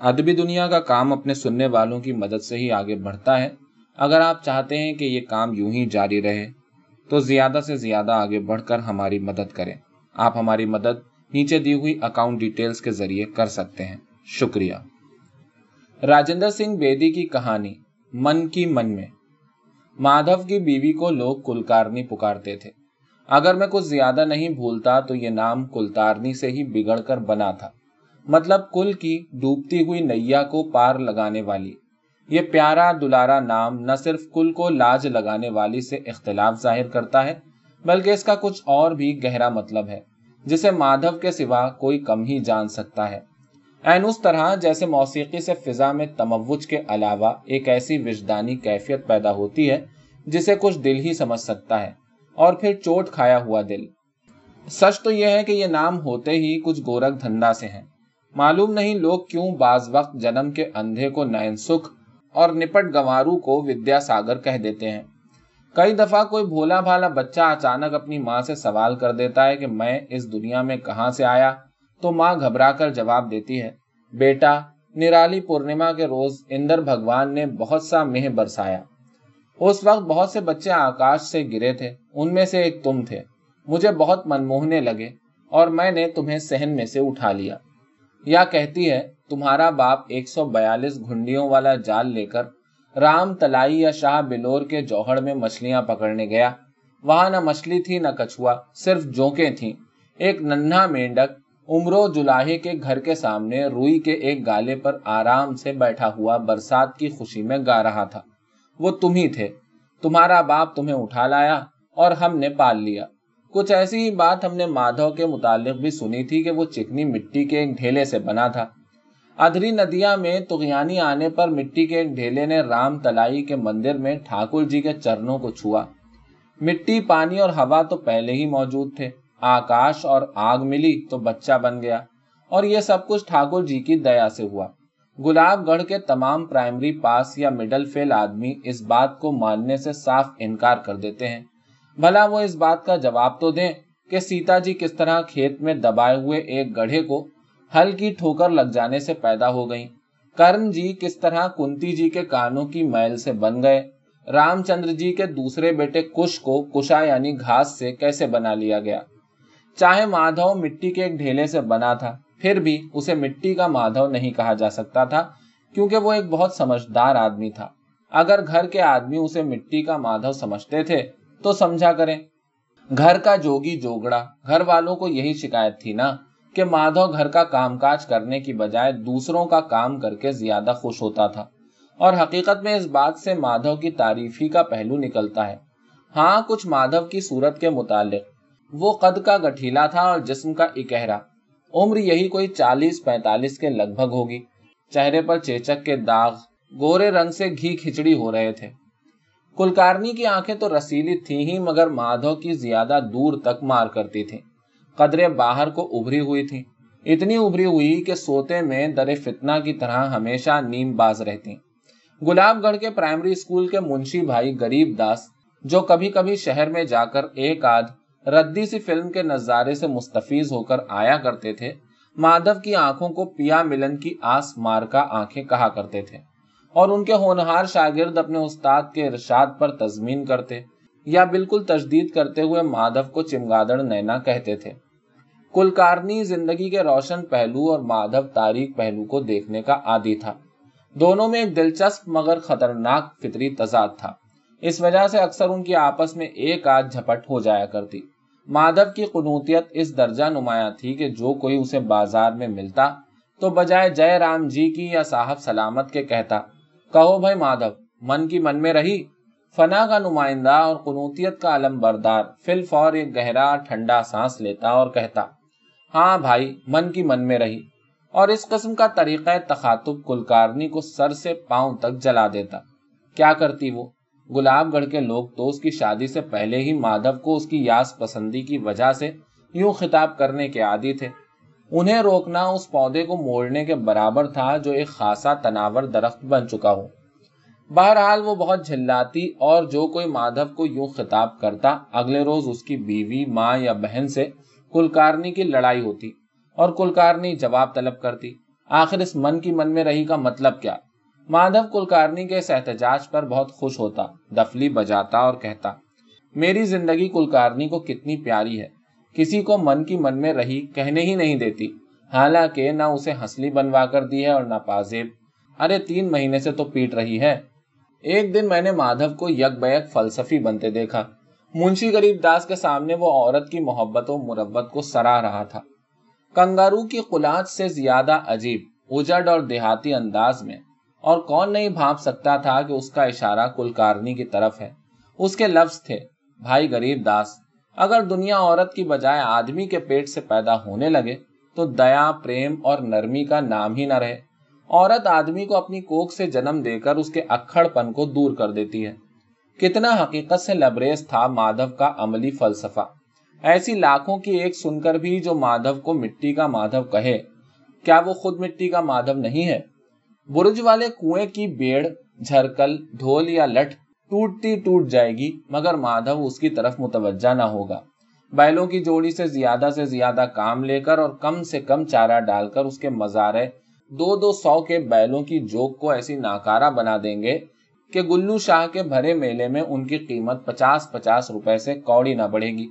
ادبی دنیا کا کام اپنے سننے والوں کی مدد سے ہی آگے بڑھتا ہے۔ اگر آپ چاہتے ہیں کہ یہ کام یوں ہی جاری رہے، تو زیادہ سے زیادہ آگے بڑھ کر ہماری مدد کریں۔ آپ ہماری مدد نیچے دی ہوئی اکاؤنٹ ڈیٹیلز کے ذریعے کر سکتے ہیں۔ شکریہ۔ راجندر سنگھ بیدی کی کہانی، من کی من میں۔ مادھو کی بیوی کو لوگ کلکارنی پکارتے تھے۔ اگر میں کچھ زیادہ نہیں بھولتا تو یہ نام کلتارنی سے ہی بگڑ کر بنا تھا۔ مطلب کل کی ڈوبتی ہوئی نیا کو پار لگانے والی۔ یہ پیارا دلارا نام نہ صرف کل کو لاج لگانے والی سے اختلاف ظاہر کرتا ہے، بلکہ اس کا کچھ اور بھی گہرا مطلب ہے، جسے مادھو کے سوا کوئی کم ہی جان سکتا ہے۔ این اس طرح جیسے موسیقی سے فضا میں تموج کے علاوہ ایک ایسی وجدانی کیفیت پیدا ہوتی ہے، جسے کچھ دل ہی سمجھ سکتا ہے، اور پھر چوٹ کھایا ہوا دل۔ سچ تو یہ ہے کہ یہ نام ہوتے ہی کچھ گورکھ دھندا سے ہیں۔ معلوم نہیں لوگ کیوں بعض وقت جنم کے اندھے کو نین سکھ اور نپٹ گوارو کو ودیا ساگر کہہ دیتے ہیں۔ کئی دفعہ کوئی بھولا بھالا بچہ اچانک اپنی ماں سے سوال کر دیتا ہے کہ میں اس دنیا میں کہاں سے آیا؟ تو ماں گھبرا کر جواب دیتی ہے، بیٹا، نرالی پورنما کے روز اندر بھگوان نے بہت سا مہ برسایا۔ اس وقت بہت سے بچے آکاش سے گرے تھے، ان میں سے ایک تم تھے۔ مجھے بہت منموہنے لگے اور میں نے تمہیں سہن میں سے اٹھا لیا۔ یا کہتی ہے، تمہارا باپ ایک سو بیالیس گھنڈیوں والا جال لے کر رام تلائی یا شاہ بلور کے جوہر میں مچھلیاں پکڑنے گیا۔ وہاں نہ مچھلی تھی، نہ کچھوا، صرف جوکیں تھیں۔ ایک ننھا مینڈک عمرو جلاہے کے گھر کے سامنے روئی کے ایک گالے پر آرام سے بیٹھا ہوا برسات کی خوشی میں گا رہا تھا۔ وہ تم ہی تھے۔ تمہارا باپ تمہیں اٹھا لایا اور ہم نے پال لیا۔ کچھ ایسی ہی بات ہم نے مادھو کے متعلق بھی سنی تھی کہ وہ چکنی مٹی کے ایک ڈھیلے سے بنا تھا۔ ادری ندیا میں تغیانی آنے پر مٹی کے ایک ڈھیلے نے رام تلائی کے مندر میں ٹھاکر جی کے چرنوں کو چھوا۔ مٹی، پانی اور ہوا تو پہلے ہی موجود تھے۔ آکاش اور آگ ملی تو بچہ بن گیا اور یہ سب کچھ ٹھاکر جی کی دیا سے ہوا۔ گلاب گڑھ کے تمام پرائمری پاس یا مڈل فیل آدمی اس بات کو ماننے سے صاف انکار کر دیتے ہیں۔ بھلا وہ اس بات کا جواب تو دیں کہ سیتا جی کس طرح کھیت میں دبائے ہوئے ایک گڑھے کو ہل کی ٹھوکر لگ جانے سے پیدا ہو گئی کرن جی کس طرح کنتی جی کے کانوں کی میل سے بن گئے۔ رام چندر جی کے دوسرے بیٹے کش کو کشا یعنی گھاس سے کیسے بنا لیا گیا؟ چاہے مادھو مٹی کے ایک ڈھیلے سے بنا تھا، پھر بھی اسے مٹی کا مادھو نہیں کہا جا سکتا تھا، کیونکہ وہ ایک بہت سمجھدار آدمی تھا۔ اگر گھر کے آدمی اسے مٹی کا مادھو سمجھتے تھے تو سمجھا کریں۔ گھر کا جوگی جوگڑا، گھر والوں کو یہی شکایت تھی نا کہ مادھو گھر کا کام کاج کرنے کی بجائے دوسروں کا کام کر کے زیادہ خوش ہوتا تھا۔ اور حقیقت میں اس بات سے مادھو کی تعریفی کا پہلو نکلتا ہے۔ ہاں کچھ مادھو کی صورت کے متعلق۔ وہ قد کا گٹھیلا تھا اور جسم کا اکہرا۔ عمر یہی کوئی چالیس پینتالیس کے لگ بھگ ہوگی۔ چہرے پر چیچک کے داغ، گورے رنگ سے گھی کھچڑی ہو رہے تھے۔ کلکارنی کی آنکھیں تو رسیلی تھی ہی، مگر مادھو کی زیادہ دور تک مار کرتی تھی قدرے باہر کو ابری ہوئی تھی اتنی ابری ہوئی کہ سوتے میں در فتنا کی طرح ہمیشہ نیم باز رہتی۔ گلاب گڑھ کے پرائمری اسکول کے منشی بھائی غریب داس، جو کبھی کبھی شہر میں جا کر ایک آدھ ردی سی فلم کے نظارے سے مستفیز ہو کر آیا کرتے تھے، مادھو کی آنکھوں کو پیا ملن کی آس مار کا آنکھیں کہا کرتے تھے۔ اور ان کے ہونہار شاگرد اپنے استاد کے ارشاد پر تزمین کرتے یا بالکل تجدید کرتے ہوئے مادھو کو چمگادڑ نینا کہتے تھے۔ کلکارنی زندگی کے روشن پہلو اور مادھو تاریخ پہلو کو دیکھنے کا عادی تھا۔ دونوں میں ایک دلچسپ مگر خطرناک فطری تضاد تھا۔ اس وجہ سے اکثر ان کی آپس میں ایک آدھ جھپٹ ہو جایا کرتی۔ مادھو کی قنوتیت اس درجہ نمایاں تھی کہ جو کوئی اسے بازار میں ملتا تو بجائے جے رام جی کی یا صاحب سلامت کے کہتا۔ کہو بھائی مادھو من کی من میں رہی۔ فنا کا نمائندہ اور قنوتیت کا علم بردار، فل فور ایک گہرا ٹھنڈا سانس لیتا اور کہتا ہاں بھائی، من کی من میں رہی۔ اور اس قسم کا طریقہ تخاتب کلکارنی کو سر سے پاؤں تک جلا دیتا۔ کیا کرتی وہ؟ گلاب گڑھ کے لوگ تو اس کی شادی سے پہلے ہی مادھو کو اس کی یاس پسندی کی وجہ سے یوں خطاب کرنے کے عادی تھے۔ انہیں روکنا اس پودے کو موڑنے کے برابر تھا جو ایک خاصا تناور درخت بن چکا ہو۔ بہرحال وہ بہت جھلاتی اور جو کوئی مادھو کو یوں خطاب کرتا، اگلے روز اس کی بیوی، ماں یا بہن سے کلکارنی کی لڑائی ہوتی اور کلکارنی جواب طلب کرتی، آخر اس من کی من میں رہی کا مطلب کیا؟ مادھو کلکارنی کے اس احتجاج پر بہت خوش ہوتا، دفلی بجاتا اور کہتا، میری زندگی کلکارنی کو کتنی پیاری ہے۔ کسی کو من کی من میں رہی کہنے ہی نہیں دیتی۔ حالانکہ نہ اسے ہنسلی بنوا کر دی ہے اور نہ پازیب۔ ارے، تین مہینے سے تو پیٹ رہی ہے۔ ایک دن میں نے مادھو کو یک بیک فلسفی بنتے دیکھا۔ منشی غریب داس کے سامنے وہ عورت کی محبت و مربت کو سراہ رہا تھا۔ کنگارو کی قلات سے زیادہ عجیب، اجڑ اور دیہاتی انداز میں۔ اور کون نہیں بھانپ سکتا تھا کہ اس کا اشارہ کلکارنی کی طرف ہے۔ اس کے لفظ تھے، بھائی غریب داس۔ اگر دنیا عورت کی بجائے آدمی کے پیٹ سے پیدا ہونے لگے، تو دیا، پریم اور نرمی کا نام ہی نہ رہے۔ عورت آدمی کو اپنی کوک سے جنم دے کر اس کے اکھڑ پن کو دور کر دیتی ہے۔ کتنا حقیقت سے لبریز تھا مادھو کا عملی فلسفہ۔ ایسی لاکھوں کی ایک سن کر بھی جو مادھو کو مٹی کا مادھو کہے، کیا وہ خود مٹی کا مادھو نہیں ہے؟ برج والے کنویں کی بیڑ، جھرکل، ڈھول یا لٹ ٹوٹتی ٹوٹ جائے گی، مگر مادھو اس کی طرف متوجہ نہ ہوگا۔ بیلوں کی جوڑی سے زیادہ سے زیادہ کام لے کر اور کم سے کم چارہ ڈال کر اس کے مزارے دو دو سو کے بیلوں کی جوک کو ایسی ناکارہ بنا دیں گے کہ گلو شاہ کے بھرے میلے میں ان کی قیمت پچاس پچاس روپے سے کوڑی نہ بڑھے گی۔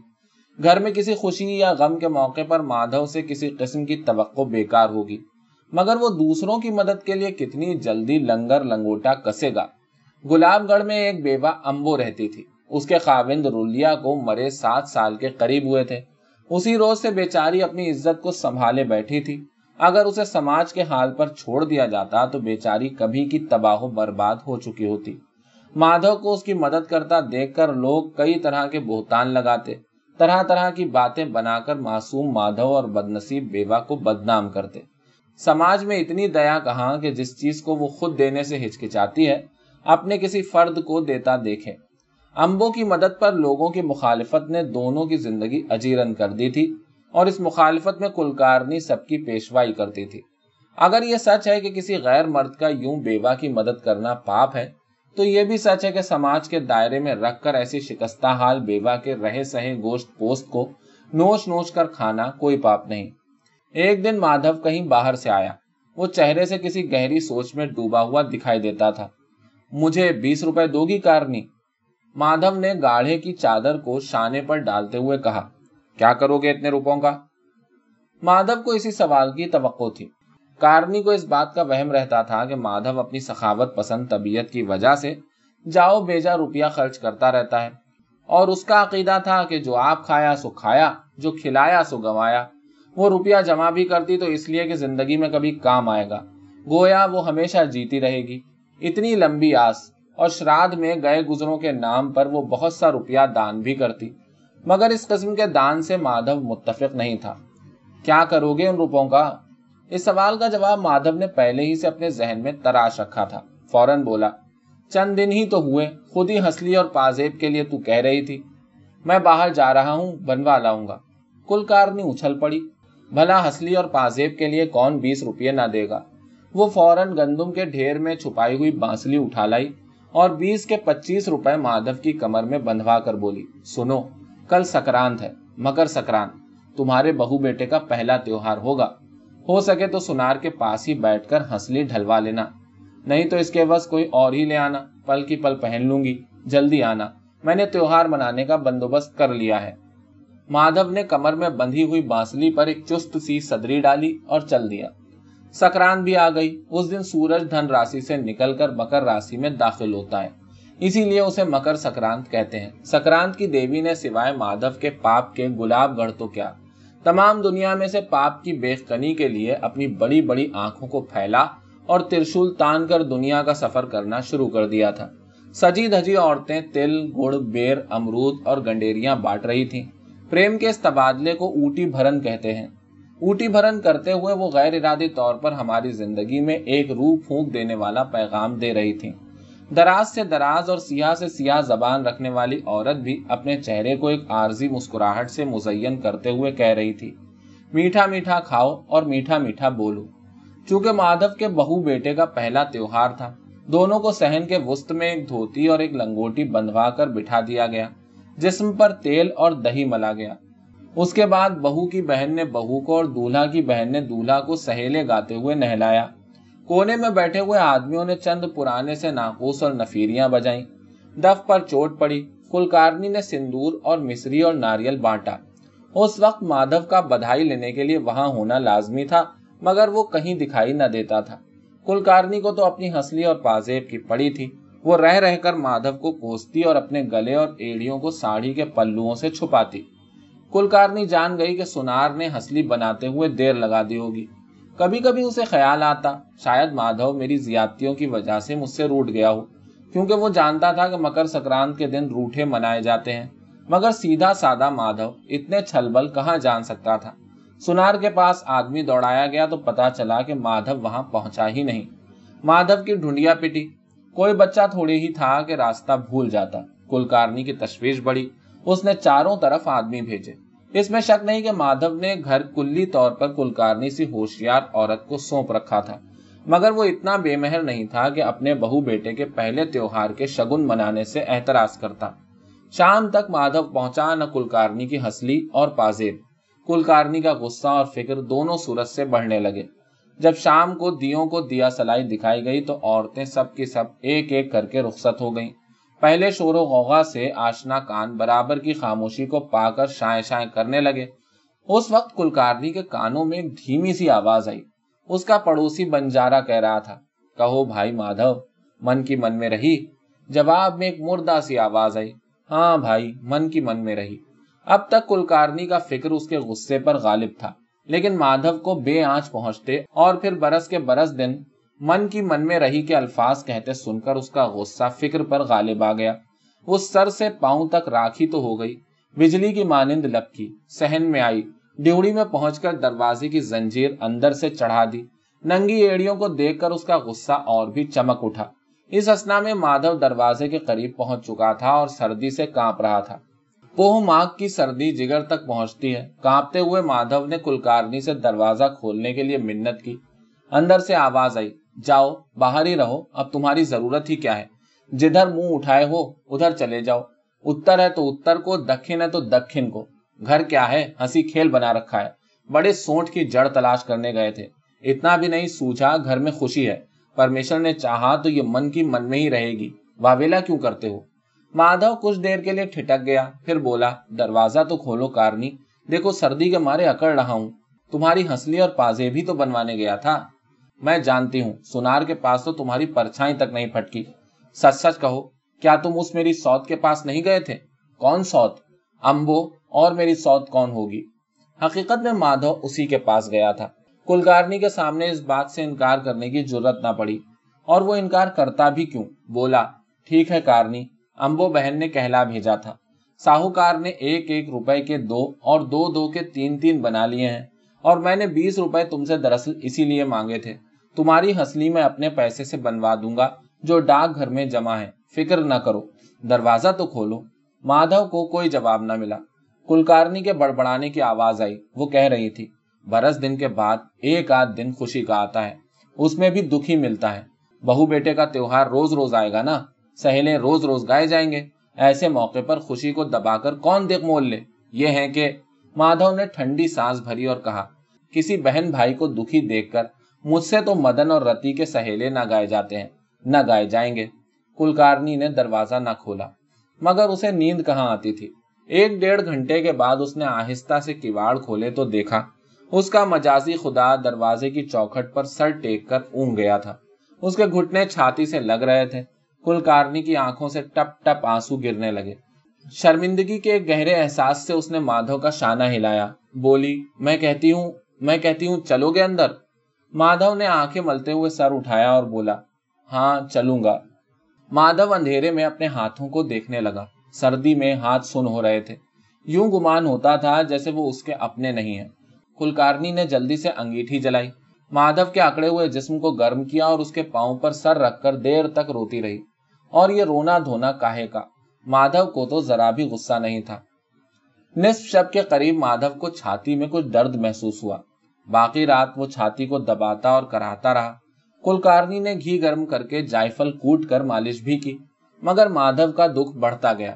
گھر میں کسی خوشی یا غم کے موقع پر مادھو سے کسی قسم کی توقع بیکار ہوگی، مگر وہ دوسروں کی مدد کے لیے کتنی جلدی لنگر لنگوٹا کسے گا۔ گلاب گڑھ میں ایک بیوہ امبو رہتی تھی۔ اس کے خاوند رولیا کو مرے سات سال کے قریب ہوئے تھے۔ اسی روز سے بیچاری اپنی عزت کو سنبھالے بیٹھی تھی۔ اگر اسے سماج کے حال پر چھوڑ دیا جاتا تو بیچاری کبھی کی تباہ و برباد ہو چکی ہوتی۔ مادھو کو اس کی مدد کرتا دیکھ کر لوگ کئی طرح کے بہتان لگاتے۔ طرح طرح کی باتیں بنا کر معصوم مادھو اور بدنصیب بیوہ کو بدنام کرتے۔ سماج میں اتنی دیا کہاں کہ جس چیز کو وہ خود دینے سے ہچکچاتی ہے اپنے کسی فرد کو دیتا دیکھے امبو کی مدد پر لوگوں کی مخالفت نے دونوں کی زندگی اجیرن کر دی تھی اور اس مخالفت میں کلکارنی سب کی پیشوائی کرتی تھی۔ اگر یہ سچ ہے کہ کسی غیر مرد کا یوں بیوہ کی مدد کرنا پاپ ہے، تو یہ بھی سچ ہے کہ سماج کے دائرے میں رکھ کر ایسی شکستہ حال بیوہ کے رہے سہے گوشت پوست کو نوچ نوچ کر کھانا کوئی پاپ نہیں۔ ایک دن مادھو کہیں باہر سے آیا۔ وہ چہرے سے کسی گہری سوچ میں ڈوبا ہوا دکھائی دیتا تھا۔ مجھے بیس روپے دو گی کارنی۔ مادھو نے گاڑھے کی چادر کو شانے پر ڈالتے ہوئے کہا، کیا کرو گے اتنے روپوں کا؟ مادھو کو اسی سوال کی توقع تھی۔ کارنی کو اس بات کا وہم رہتا تھا کہ مادھو اپنی سخاوت پسند طبیعت کی وجہ سے جاؤ بیجا روپیہ خرچ کرتا رہتا ہے۔ اور اس کا عقیدہ تھا کہ جو آپ کھایا سو کھایا، جو کھلایا سو گوایا۔ وہ روپیہ جمع بھی کرتی تو اس لیے کہ زندگی میں کبھی کام آئے گا۔ گویا وہ ہمیشہ جیتی رہے گی۔ اتنی لمبی آس اور شراد میں گئے گزروں کے نام پر وہ بہت سا روپیہ دان بھی کرتی، مگر اس قسم کے دان سے مادھو متفق نہیں تھا۔ کیا کرو گے ان روپوں کا؟ اس سوال کا جواب مادھو نے پہلے ہی سے اپنے ذہن میں تراش رکھا تھا۔ فوراً بولا، چند دن ہی تو ہوئے، خود ہی ہنسلی اور پازیب کے لیے تو کہہ رہی تھی، میں باہر جا رہا ہوں، بنوا لاؤں گا۔ کل کارنی اچھل پڑی، بھلا ہنسلی اور پازیب کے لیے کون بیس روپیے نہ دے گا؟ وہ فوراً گندم کے ڈھیر میں چھپائی ہوئی بانسلی اٹھا لائی اور بیس کے پچیس روپے مادھو کی کمر میں بندھوا کر بولی، سنو، کل سکرانت ہے مکر سکرانت تمہارے بہو بیٹے کا پہلا تیوہار ہوگا۔ ہو سکے تو سنار کے پاس ہی بیٹھ کر ہنسلی ڈھلوا لینا، نہیں تو اس کے بس کوئی اور ہی لے آنا، پل کی پل پہن لوں گی، جلدی آنا۔ میں نے تیوہار منانے کا بندوبست کر لیا ہے۔ مادھو نے کمر میں بندھی ہوئی بانسلی پر ایک چست سی صدری ڈالی اور چل دیا۔ سکرانت بھی آ گئی۔ اس دن سورج دھن راسی سے نکل کر مکر راسی میں داخل ہوتا ہے۔ اسی لیے اسے مکر سکرانت کہتے ہیں۔ سکرانت کی دیوی نے سوائے مادھو کے پاپ کے گلاب گڑھ تو کیا؟ تمام دنیا میں سے پاپ کی بیخنی کے لیے اپنی بڑی بڑی آنکھوں کو پھیلا اور ترشول تان کر دنیا کا سفر کرنا شروع کر دیا تھا۔ سجی دھجی عورتیں تل، گڑ، بیر، امرود اور گنڈیریاں بانٹ رہی تھیں۔ پریم کے اس تبادلے کو اوٹی بھرن کہتے ہیں۔ اوٹی بھرن کرتے ہوئے وہ غیر ارادی طور پر ہماری زندگی میں ایک روح پھونک دینے والا پیغام دے رہی تھی دراز سے دراز اور سیاہ سے سیاہ زبان رکھنے والی عورت بھی اپنے چہرے کو ایک عارضی مسکراہٹ سے مزین کرتے ہوئے کہہ رہی تھی، میٹھا میٹھا کھاؤ اور میٹھا میٹھا بولو۔ چونکہ مادھو کے بہو بیٹے کا پہلا تیوہار تھا، دونوں کو سہن کے وسط میں ایک دھوتی اور ایک لنگوٹی بندھوا کر بٹھا دیا گیا، جسم پر تیل اور دہی ملا گیا۔ اس کے بعد بہو کی بہن نے بہو کو اور دولہا کی بہن نے دولہا کو سہیلے گاتے ہوئے نہلایا۔ کونے میں بیٹھے ہوئے آدمیوں نے چند پرانے سے ناقوس اور نفیریاں بجائیں۔ دف پر چوٹ پڑی۔ کلکارنی نے سندور اور مصری اور ناریل بانٹا۔ اس وقت مادھو کا بدھائی لینے کے لیے وہاں ہونا لازمی تھا، مگر وہ کہیں دکھائی نہ دیتا تھا۔ کلکارنی کو تو اپنی ہنسلی اور پازیب کی پڑی تھی۔ وہ رہ رہ کر مادھو کو کوستی اور اپنے گلے اور ایڑیوں کو ساڑھی کے پلوؤں سے چھپاتی۔ کلکارنی جان گئی کہ سنار نے ہنسلی بناتے ہوئے دیر لگا دی ہوگی۔ کبھی کبھی اسے خیال آتا، شاید مادھو میری زیادتیوں کی وجہ سے مجھ سے روٹ گیا ہو، کیونکہ وہ جانتا تھا کہ مکر سکرانت کے دن روٹے منائے جاتے ہیں۔ مگر سیدھا سادہ مادھو اتنے چھل بل کہاں جان سکتا تھا؟ سنار کے پاس آدمی دوڑایا گیا تو پتا چلا کہ مادھو وہاں پہنچا ہی نہیں۔ مادھو کی ڈھونڈیا پٹی۔ کوئی بچہ تھوڑی ہی تھا کہ راستہ بھول جاتا۔ کلکارنی کی تشویش بڑی اس نے چاروں طرف آدمی بھیجے۔ اس میں شک نہیں کہ مادھو نے گھر کلی طور پر کلکارنی سی ہوشیار عورت کو سونپ رکھا تھا۔ مگر وہ اتنا بے مہر نہیں تھا کہ اپنے بہو بیٹے کے پہلے تیوہار کے شگن منانے سے احتراز کرتا۔ شام تک مادھو پہنچا نہ کلکارنی کی ہسلی اور پازیب۔ کلکارنی کا غصہ اور فکر دونوں صورت سے بڑھنے لگے۔ جب شام کو دیوں کو دیا سلائی دکھائی گئی تو عورتیں سب کی سب ایک ایک کر کے رخصت ہو گئیں۔ پہلے شور و غوغا سے آشنا کان برابر کی خاموشی کو پا کر شائیں شائیں کرنے لگے۔ اس وقت کلکارنی کے کانوں میں ایک دھیمی سی آواز آئی۔ اس کا پڑوسی بنجارا کہہ رہا تھا۔ کہو بھائی مادھو، من کی من میں رہی؟ جواب میں ایک مردہ سی آواز آئی۔ ہاں بھائی، من کی من میں رہی۔ اب تک کلکارنی کا فکر اس کے غصے پر غالب تھا، لیکن مادھو کو بے آنچ پہنچتے اور پھر برس کے برس دن من کی من میں رہی کے الفاظ کہتے سن کر اس کا غصہ فکر پر غالب آ گیا۔ وہ سر سے پاؤں تک راکھی تو ہو گئی۔ بجلی کی مانند لپکی سہن میں آئی۔ ڈیوڑی میں پہنچ کر دروازے کی زنجیر اندر سے چڑھا دی۔ ننگی ایڑیوں کو دیکھ کر اس کا غصہ اور بھی چمک اٹھا۔ اس اسنا میں مادھو دروازے کے قریب پہنچ چکا تھا اور سردی سے کانپ رہا تھا۔ پوہ ماغ کی سردی جگر تک پہنچتی ہے۔ کانپتے ہوئے مادھو نے کلکارنی سے دروازہ کھولنے کے لیے منت کی۔ اندر سے آواز آئی۔ جاؤ، باہر ہی رہو، اب تمہاری ضرورت ہی کیا ہے؟ جدھر منہ اٹھائے ہو، ادھر چلے جاؤ۔ اتر ہے تو اتر کو، دکھن ہے تو دکھن کو۔ گھر کیا ہے؟ ہنسی کھیل بنا رکھا ہے۔ بڑے سونٹ کی جڑ تلاش کرنے گئے تھے۔ اتنا بھی نہیں، سوچا گھر میں خوشی ہے۔ پرمیشر نے چاہا تو یہ من کی من میں ہی رہے گی۔ واویلا کیوں کرتے ہو؟ مادھو کچھ دیر کے لیے ٹھٹک گیا۔ پھر بولا، دروازہ تو کھولو کارنی۔ دیکھو، سردی کے مارے اکڑ رہا ہوں۔ تمہاری ہنسلی اور پازے بھی تو بنوانے گیا تھا۔ میں جانتی ہوں، سنار کے پاس تو تمہاری پرچھائی تک نہیں پھٹکی۔ سچ سچ کہو، کیا تم اس میری سوت کے پاس نہیں گئے تھے؟ کون سوت؟ امبو، اور میری سوت کون ہوگی؟ حقیقت میں مادھو اسی کے پاس گیا تھا۔ کلکارنی کے سامنے اس بات سے انکار کرنے کی ضرورت نہ پڑی۔ اور وہ انکار کرتا بھی کیوں؟ بولا، ٹھیک ہے کارنی، امبو بہن نے کہلا بھیجا تھا۔ ساہوکار نے ایک ایک روپے کے دو اور دو دو کے تین تین بنا لیے ہیں۔ اور میں نے بیس روپے تم سے دراصل اسی لیے مانگے تھے۔ تمہاری ہسلی میں اپنے پیسے سے بنوا دوں گا جو ڈاک گھر میں جمع ہے فکر نہ کرو۔ دروازہ تو کھولو۔ مادھو کو کوئی جواب نہ ملا۔ کلکارنی کے بڑبڑانے کی آواز آئی۔ وہ کہہ رہی تھی، برس دن کے بعد ایک آدھ دن خوشی کا آتا ہے۔ اس میں بھی دکھ ہی ملتا ہے۔ بہو بیٹے کا تیوہار روز روز آئے گا نا۔ سہیلے روز روز گائے جائیں گے۔ ایسے موقع پر خوشی کو دبا کر کون دیکھ مول لے؟ یہ ہے کہ مادھو نے ٹھنڈی سانس بھری اور کہا کسی بہن بھائی کو دکھی دیکھ کر مجھ سے تو مدن اور رتی کے سہیلے نہ گائے جاتے ہیں، نہ گائے جائیں گے۔ کلکارنی نے دروازہ نہ کھولا، مگر اسے نیند کہاں آتی تھی؟ ایک ڈیڑھ گھنٹے کے بعد اس نے آہستہ سے کواڑ کھولے تو دیکھا، اس کا مجازی خدا دروازے کی چوکھٹ پر سر ٹیک کر اونگ گیا تھا۔ اس کے گھٹنے چھاتی سے لگ رہے تھے۔ کلکارنی کی آنکھوں سے ٹپ ٹپ آنسو گرنے لگے۔ شرمندگی کے گہرے احساس سے اس نے مادھو کا شانہ ہلایا۔ بولی، میں کہتی ہوں میں کہتی ہوں، چلو گے اندر۔ مادھو نے آنکھیں ملتے ہوئے سر اٹھایا اور بولا ہاں چلوں گا۔ مادھو اندھیرے میں اپنے ہاتھوں کو دیکھنے لگا۔ سردی میں ہاتھ سن ہو رہے تھے۔ یوں گمان ہوتا تھا جیسے وہ اس کے اپنے نہیں ہیں۔ کلکارنی نے جلدی سے انگیٹھی جلائی۔ مادھو کے اکڑے ہوئے جسم کو گرم کیا اور اس کے پاؤں پر سر رکھ کر دیر تک روتی رہی۔ اور یہ رونا دھونا کاہے کا۔ مادھو کو تو ذرا بھی غصہ نہیں تھا۔ نصف شب کے قریب مادھو کو چھاتی میں کچھ درد محسوس ہوا۔ باقی رات وہ چھاتی کو دباتا اور کراتا رہا۔ کلکارنی نے گھی گرم کر کے جائفل کوٹ کر مالش بھی کی، مگر مادھو کا دکھ بڑھتا گیا۔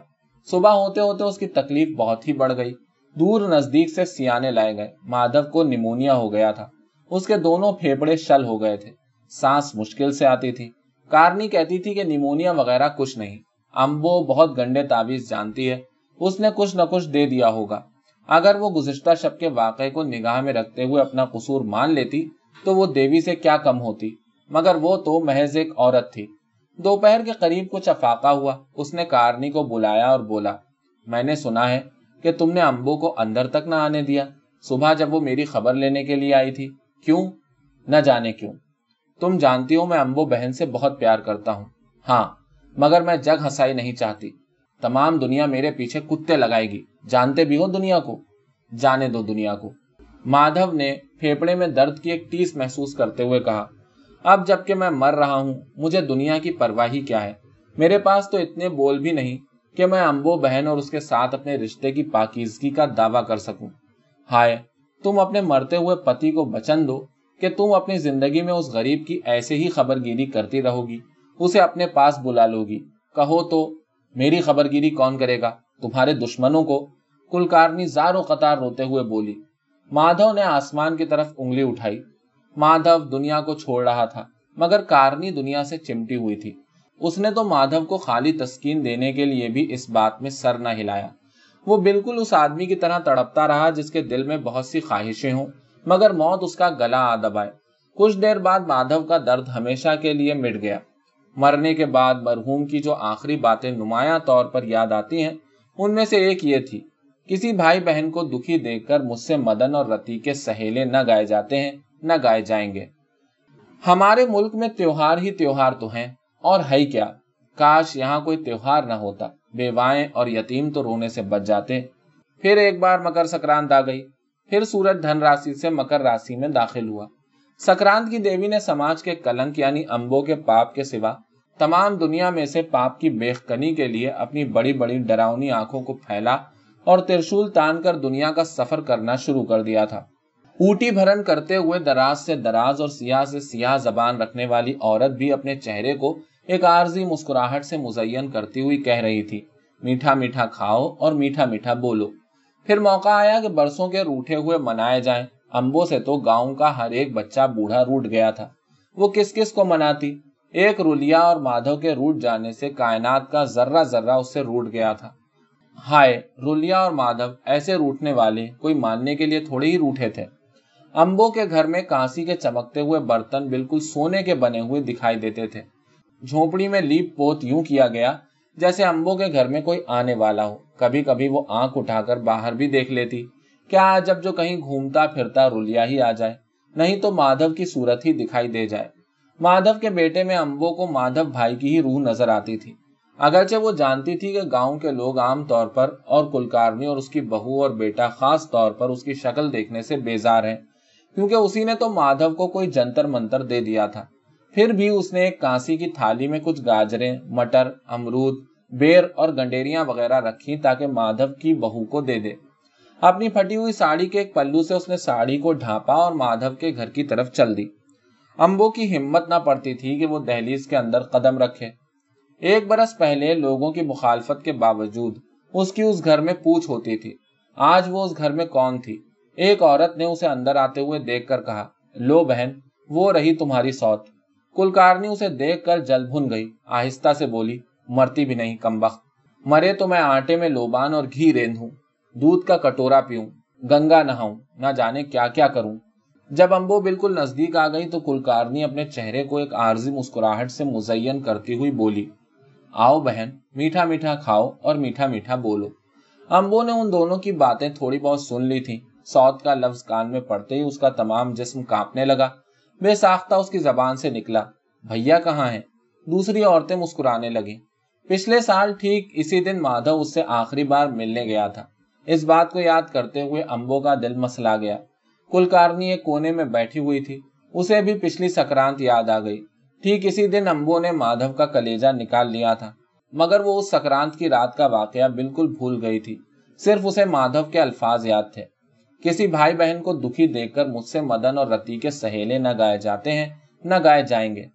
صبح ہوتے ہوتے اس کی تکلیف بہت ہی بڑھ گئی۔ دور نزدیک سے سیانے لائے گئے۔ مادھو کو نمونیا ہو گیا تھا۔ اس کے دونوں پھیپڑے شل ہو گئے تھے۔ سانس مشکل سے آتی تھی۔ کارنی کہتی تھی کہ نمونیا وغیرہ کچھ نہیں۔ امبو بہت گنڈے تعویذ جانتی ہے۔ اس نے کچھ نہ کچھ دے دیا ہوگا۔ اگر وہ گزشتہ شب کے واقعے کو نگاہ میں رکھتے ہوئے اپنا قصور مان لیتی، تو وہ دیوی سے کیا کم ہوتی؟ مگر وہ تو محض ایک عورت تھی۔ دوپہر کے قریب کچھ افاقہ ہوا۔ اس نے کارنی کو بلایا اور بولا، میں نے سنا ہے کہ تم نے امبو کو اندر تک نہ آنے دیا۔ صبح جب وہ میری خبر لینے کے لیے آئی تھی، کیوں؟ نہ جانے کیوں۔ تم جانتی ہو میں امبو بہن سے بہت پیار کرتا ہوں۔ ہاں مگر میں جگ ہنسائی نہیں چاہتی۔ تمام دنیا میرے پیچھے کتے لگائے گی۔ جانتے بھی ہو دنیا کو؟ جانے دو دنیا کو۔ مادھو نے پھیپڑے میں درد کی ایک ٹیس محسوس کرتے ہوئے کہا، اب جبکہ میں مر رہا ہوں، مجھے دنیا کی پرواہی کیا ہے؟ میرے پاس تو اتنے بول بھی نہیں کہ میں امبو بہن اور اس کے ساتھ اپنے رشتے کی پاکیزگی کا دعویٰ کر سکوں۔ ہائے، تم اپنے مرتے ہوئے پتی کو بچن دو کہ تم اپنی زندگی میں اس غریب کی ایسے ہی خبر گیری کرتی رہو گی، اسے اپنے پاس بلا لو گی۔ کہو تو میری خبر گیری کون کرے گا؟ تمہارے دشمنوں کو کلکارنی زار قطار روتے ہوئے بولی، مادھو نے آسمان کی طرف انگلی اٹھائی۔ مادھو دنیا کو چھوڑ رہا تھا، مگر کارنی دنیا سے چمٹی ہوئی تھی۔ اس نے تو مادھو کو خالی تسکین دینے کے لیے بھی اس بات میں سر نہ ہلایا۔ وہ بالکل اس آدمی کی طرح تڑپتا رہا جس کے دل میں بہت سی خواہشیں ہوں، مگر موت اس کا گلا آ دبائے۔ کچھ دیر بعد مادھو کا درد ہمیشہ کے لیے مٹ گیا۔ مرنے کے بعد مرحوم کی جو آخری باتیں نمایاں طور پر یاد آتی ہیں، ان میں سے ایک یہ تھی، کسی بھائی بہن کو دکھی دیکھ کر مجھ سے مدن اور رتی کے سہیلے نہ گائے جاتے ہیں، نہ گائے جائیں گے۔ ہمارے ملک میں تیوہار ہی تیوہار تو ہیں، اور ہے کیا۔ کاش یہاں کوئی تیوہار نہ ہوتا، بیوائیں اور یتیم تو رونے سے بچ جاتے۔ پھر ایک بار مکر سکرانت آ گئی، پھر سورج دھن راسی سے مکر راسی میں داخل ہوا۔ سکرانت کی دیوی نے سماج کے کلنک یعنی امبو کے پاپ کے سوا تمام دنیا میں سے پاپ کی بیخکنی کے لیے اپنی بڑی بڑی ڈراؤنی آنکھوں کو پھیلا اور ترشول تان کر دنیا کا سفر کرنا شروع کر دیا تھا۔ اوٹی بھرن کرتے ہوئے دراز سے دراز اور سیاہ سے سیاہ زبان رکھنے والی عورت بھی اپنے چہرے کو ایک عارضی مسکراہٹ سے مزین کرتی ہوئی کہہ رہی تھی، میٹھا میٹھا کھاؤ اور میٹھا میٹھا بولو۔ پھر موقع آیا کہ برسوں کے روٹے ہوئے منائے جائیں۔ امبو سے تو گاؤں کا ہر ایک بچہ بوڑھا روٹ گیا تھا۔ وہ کس کس کو مناتی؟ ایک رولیا اور مادھو کے روٹ جانے سے کائنات کا ذرہ ذرہ اس سے روٹ گیا تھا۔ ہائے، رولیا اور مادھو ایسے روٹنے والے کوئی ماننے کے لیے تھوڑے ہی روٹے تھے۔ امبو کے گھر میں کانسی کے چمکتے ہوئے برتن بالکل سونے کے بنے ہوئے دکھائی دیتے تھے۔ جھونپڑی میں لیپ پوت یوں کیا گیا جیسے امبو کے گھر میں کوئی آنے والا ہو۔ کبھی کبھی وہ آنکھ اٹھا کر باہر بھی دیکھ لیتی۔ کیا جب جو کہیں گھومتا پھرتا رولیا ہی آ جائے؟ نہیں تو مادھو کی صورت ہی دکھائی دے جائے۔ مادھو کے بیٹے میں امبو کو مادھو بھائی کی ہی روح نظر آتی تھی۔ اگرچہ وہ جانتی تھی کہ گاؤں کے لوگ عام طور پر اور کلکارنی اور اس کی بہو اور بیٹا خاص طور پر اس کی شکل دیکھنے سے بیزار ہیں، کیونکہ اسی نے تو مادھو کو کوئی جنتر منتر دے دیا تھا۔ پھر بھی اس نے ایک کانسی کی تھالی میں کچھ گاجریں، مٹر، امرود، بیر اور گنڈیریاں وغیرہ رکھی تاکہ مادھو کی بہو کو دے دے۔ اپنی پھٹی ہوئی ساڑی کے ایک پلو سے اس نے ساڑی کو ڈھانپا اور مادھو کے گھر کی طرف چل دی۔ امبو کی ہمت نہ پڑتی تھی کہ وہ دہلیز کے اندر قدم رکھے۔ ایک برس پہلے لوگوں کی مخالفت کے باوجود اس کی اس گھر میں پوچھ ہوتی تھی۔ آج وہ اس گھر میں کون تھی؟ ایک عورت نے اسے اندر آتے ہوئے دیکھ کر کہا، لو بہن، وہ رہی تمہاری سوت۔ کلکارنی اسے دیکھ کر جل بھن گئی۔ آہستہ سے بولی، مرتی بھی نہیں کمبخت مرے تو میں آٹے میں لوبان اور گھی ریندوں۔ دودھ کا کٹورا پیوں، گنگا نہاؤں، نہ جانے کیا کیا کروں۔ جب امبو بالکل نزدیک آ گئی تو کلکارنی اپنے چہرے کو ایک عارضی مسکراہٹ سے مزین کرتی ہوئی بولی، آؤ بہن، میٹھا میٹھا کھاؤ اور میٹھا میٹھا بولو۔ امبو نے ان دونوں کی باتیں تھوڑی بہت سن لی تھی سوت کا لفظ کان میں پڑتے ہی اس کا تمام جسم کانپنے لگا۔ بے ساختہ اس کی زبان سے نکلا، بھیا کہاں ہے دوسری عورتیں مسکرانے لگی پچھلے سال ٹھیک اسی دن مادھو اس سے آخری بار ملنے گیا تھا۔ اس بات کو یاد کرتے ہوئے امبو کا دل مسلا گیا۔ کلکارنی ایک کونے میں بیٹھی ہوئی تھی۔ اسے بھی پچھلی سکرانت یاد آ گئی۔ ٹھیک اسی دن امبو نے مادھو کا کلیجا نکال لیا تھا۔ مگر وہ اس سکرانت کی رات کا واقعہ بالکل بھول گئی تھی۔ صرف اسے مادھو کے الفاظ یاد تھے۔ کسی بھائی بہن کو دکھی دیکھ کر مجھ سے مدن اور رتی کے سہیلے نہ گائے جاتے ہیں، نہ گائے جائیں گے۔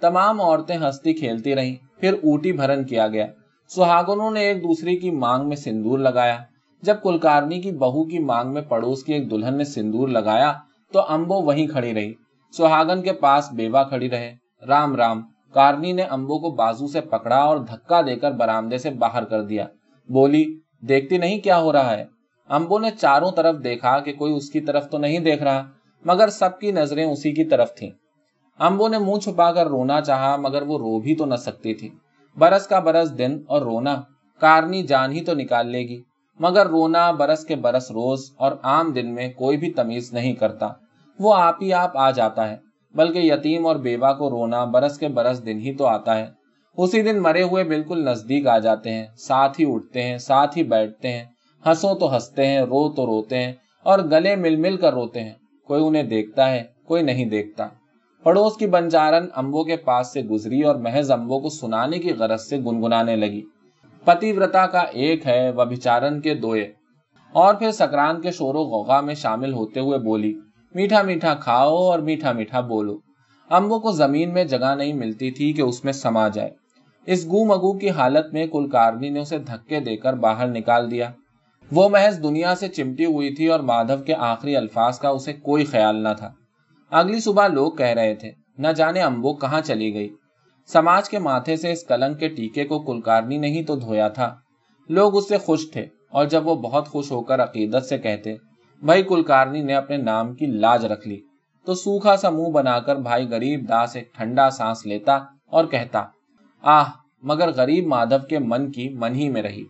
تمام عورتیں ہستی کھیلتی رہیں۔ پھر اوٹی بھرن کیا گیا۔ سہاگنوں نے ایک دوسری کی مانگ میں سندور لگایا۔ جب کلکارنی کی بہو کی مانگ میں پڑوس کی ایک دلہن نے سندور لگایا تو امبو وہیں کھڑی رہی۔ سہاگن کے پاس بیوہ کھڑی رہے۔ رام رام، کارنی نے امبو کو بازو سے پکڑا اور دھکا دے کر برامدے سے باہر کر دیا۔ بولی، دیکھتی نہیں کیا ہو رہا ہے؟ امبو نے چاروں طرف دیکھا کہ کوئی اس کی طرف تو نہیں دیکھ رہا، مگر سب کی نظریں اسی کی طرف تھیں۔ امبو نے منہ چھپا کر رونا چاہا، مگر وہ رو بھی تو نہ سکتی تھی۔ برس کا برس دن اور رونا، کارنی جان ہی تو نکال لے گی۔ مگر رونا برس کے برس روز اور عام دن میں کوئی بھی تمیز نہیں کرتا۔ وہ آپ ہی آپ آ جاتا ہے، بلکہ یتیم اور بیوہ کو رونا برس کے برس دن ہی تو آتا ہے۔ اسی دن مرے ہوئے بالکل نزدیک آ جاتے ہیں، ساتھ ہی اٹھتے ہیں، ساتھ ہی بیٹھتے ہیں۔ ہنسو تو ہنستے ہیں، رو تو روتے ہیں اور گلے مل مل کر روتے ہیں۔ کوئی انہیں دیکھتا ہے، کوئی نہیں دیکھتا۔ پڑوس کی بنجارن امبو کے پاس سے گزری اور محض امبو کو سنانے کی غرض سے گنگنانے لگی۔ پتیورتا کا ایک ہے وہ کے دوئے۔ اور پھر سکران کے شور و غوغا میں شامل ہوتے ہوئے بولی، میٹھا میٹھا کھاؤ اور میٹھا میٹھا بولو۔ امبو کو زمین میں جگہ نہیں ملتی تھی کہ اس میں سما جائے۔ اس گو مگو کی حالت میں کلکارنی نے اسے دھکے دے کر باہر نکال دیا۔ وہ محض دنیا سے چمٹی ہوئی تھی اور مادھو کے آخری الفاظ کا اسے کوئی خیال نہ تھا۔ اگلی صبح لوگ کہہ رہے تھے، نہ جانے امبو کہاں چلی گئی۔ سماج کے ماتھے سے اس کلنگ کے ٹیکے کو کلکارنی نہیں تو دھویا تھا۔ لوگ اس سے خوش تھے اور جب وہ بہت خوش ہو کر عقیدت سے کہتے، بھائی کلکارنی نے اپنے نام کی لاج رکھ لی تو سوکھا سا منہ بنا کر بھائی غریب داس ایک ٹھنڈا سانس لیتا اور کہتا، آہ، مگر غریب مادھو کے من کی من ہی میں رہی۔